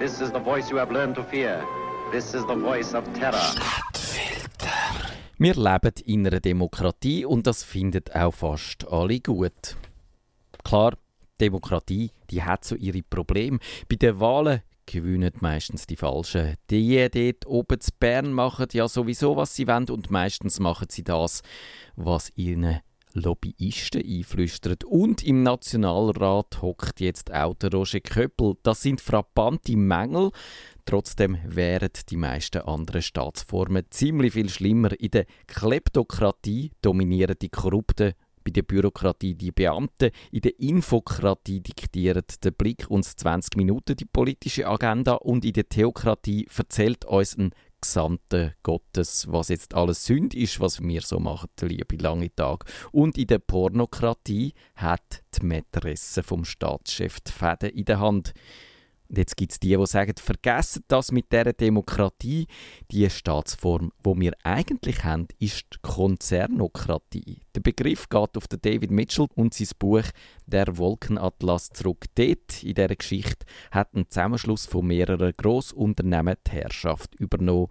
This is the voice you have learned to fear. This is the voice of terror. Wir leben in einer Demokratie und das finden auch fast alle gut. Klar, Demokratie, die hat so ihre Probleme. Bei den Wahlen gewinnen meistens die Falschen. Die dort oben zu Bern machen ja sowieso, was sie wollen und meistens machen sie das, was ihnen Lobbyisten einflüstert. Und im Nationalrat hockt jetzt auch der Roger Köppel. Das sind frappante Mängel. Trotzdem wären die meisten anderen Staatsformen ziemlich viel schlimmer. In der Kleptokratie dominieren die Korrupten bei der Bürokratie die Beamten, in der Infokratie diktieren der Blick uns 20 Minuten die politische Agenda und in der Theokratie erzählt uns ein Gesandte Gottes, was jetzt alles Sünd ist, was wir so machen, liebe lange Tag. Und in der Pornokratie hat die Mätresse vom Staatschef die Fäden in der Hand. Und jetzt gibt es die, die sagen, vergessen das mit der Demokratie. Die Staatsform, wo wir eigentlich haben, ist die Konzernokratie. Der Begriff geht auf den David Mitchell und sein Buch Der Wolkenatlas zurück. Dort, in dieser Geschichte, hat ein Zusammenschluss von mehreren Grossunternehmen die Herrschaft übernommen.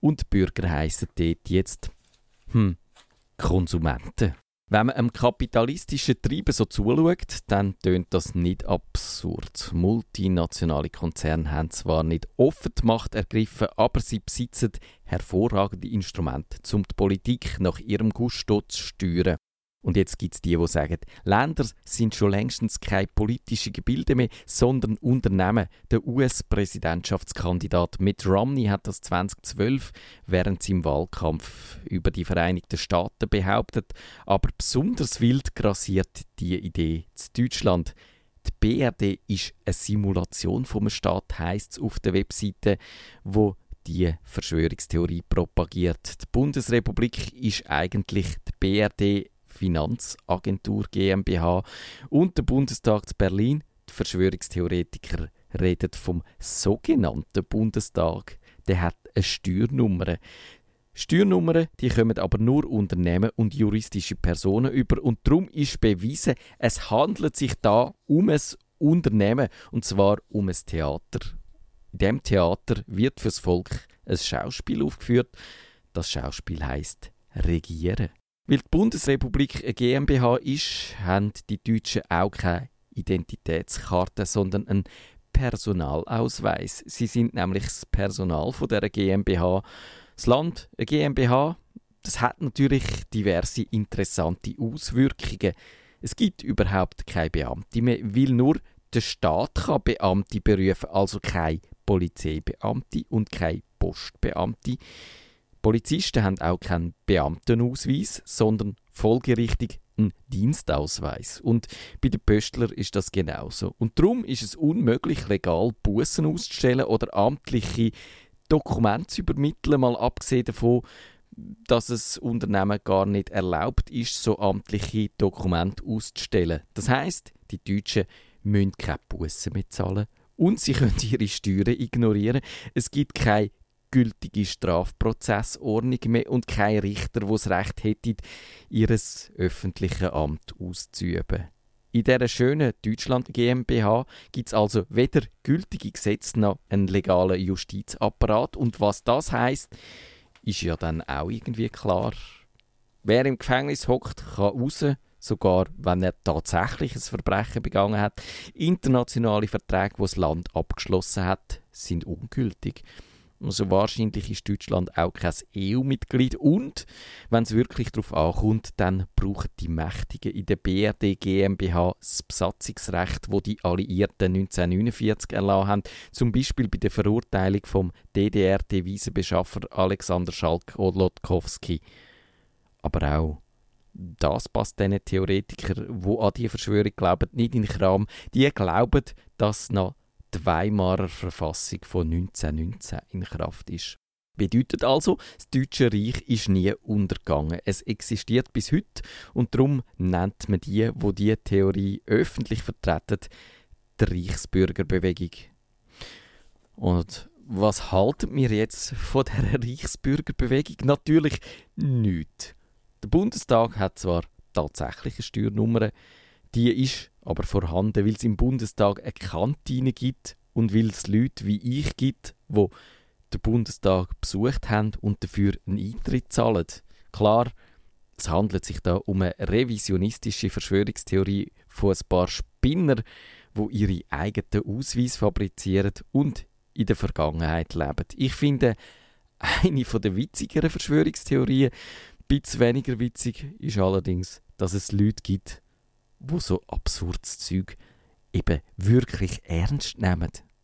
Und die Bürger heissen dort jetzt, hm, Konsumenten. Wenn man einem kapitalistischen Treiben so zuschaut, dann tönt das nicht absurd. Multinationale Konzerne haben zwar nicht offen die Macht ergriffen, aber sie besitzen hervorragende Instrumente, um die Politik nach ihrem Gusto zu steuern. Und jetzt gibt es die, die sagen, Länder sind schon längstens keine politischen Gebilde mehr, sondern Unternehmen. Der US-Präsidentschaftskandidat Mitt Romney hat das 2012 während seinem Wahlkampf über die Vereinigten Staaten behauptet. Aber besonders wild grassiert die Idee zu Deutschland. Die BRD ist eine Simulation vom Staat, heißt es auf der Webseite, wo die Verschwörungstheorie propagiert. Die Bundesrepublik ist eigentlich die BRD Finanzagentur GmbH und der Bundestag zu Berlin. Die Verschwörungstheoretiker reden vom sogenannten Bundestag. Der hat eine Steuernummer. Steuernummern die kommen aber nur Unternehmen und juristische Personen über und darum ist bewiesen, es handelt sich da um ein Unternehmen und zwar um ein Theater. In dem Theater wird fürs Volk ein Schauspiel aufgeführt. Das Schauspiel heißt Regieren. Weil die Bundesrepublik eine GmbH ist, haben die Deutschen auch keine Identitätskarte, sondern einen Personalausweis. Sie sind nämlich das Personal von der GmbH. Das Land, eine GmbH, das hat natürlich diverse interessante Auswirkungen. Es gibt überhaupt keine Beamte mehr, weil nur der Staat kann Beamte berufen, also keine Polizeibeamte und keine Postbeamte. Polizisten haben auch keinen Beamtenausweis, sondern folgerichtig einen Dienstausweis. Und bei den Pöstler ist das genauso. Und darum ist es unmöglich, legal Bußen auszustellen oder amtliche Dokumente zu übermitteln, mal abgesehen davon, dass es Unternehmen gar nicht erlaubt ist, so amtliche Dokumente auszustellen. Das heißt, die Deutschen müssen keine Bussen mehr zahlen und sie können ihre Steuern ignorieren. Es gibt keine gültige Strafprozessordnung mehr und kein Richter, der das Recht hätte, ihr öffentliches Amt auszuüben. In dieser schönen Deutschland GmbH gibt es also weder gültige Gesetze noch einen legalen Justizapparat. Und was das heißt, ist ja dann auch irgendwie klar. Wer im Gefängnis hockt, kann raus, sogar wenn er tatsächlich ein Verbrechen begangen hat. Internationale Verträge, die das Land abgeschlossen hat, sind ungültig. Also wahrscheinlich ist Deutschland auch kein EU-Mitglied und wenn es wirklich darauf ankommt, dann brauchen die Mächtigen in der BRD GmbH das Besatzungsrecht, wo die Alliierten 1949 erlassen haben, zum Beispiel bei der Verurteilung vom DDR-Devisenbeschaffer Alexander Schalk-Olotkowski. Aber auch das passt diesen Theoretikern, die an die Verschwörung glauben, nicht in den Kram. Die glauben, dass nach die Weimarer Verfassung von 1919 in Kraft ist. Bedeutet also, das Deutsche Reich ist nie untergegangen. Es existiert bis heute und darum nennt man die, wo die Theorie öffentlich vertreten, die Reichsbürgerbewegung. Und was halten wir jetzt von der Reichsbürgerbewegung? Natürlich nichts. Der Bundestag hat zwar tatsächlich eine Steuernummer, die ist aber vorhanden, weil es im Bundestag eine Kantine gibt, und weil es Leute wie ich gibt, die den Bundestag besucht haben und dafür einen Eintritt zahlen. Klar, es handelt sich da um eine revisionistische Verschwörungstheorie von ein paar Spinner, wo ihre eigenen Ausweise fabrizieren und in der Vergangenheit leben. Ich finde, eine der witzigeren Verschwörungstheorien, ein bisschen weniger witzig, ist allerdings, dass es Leute gibt, wo so absurdes Zeug eben wirklich ernst nehmen.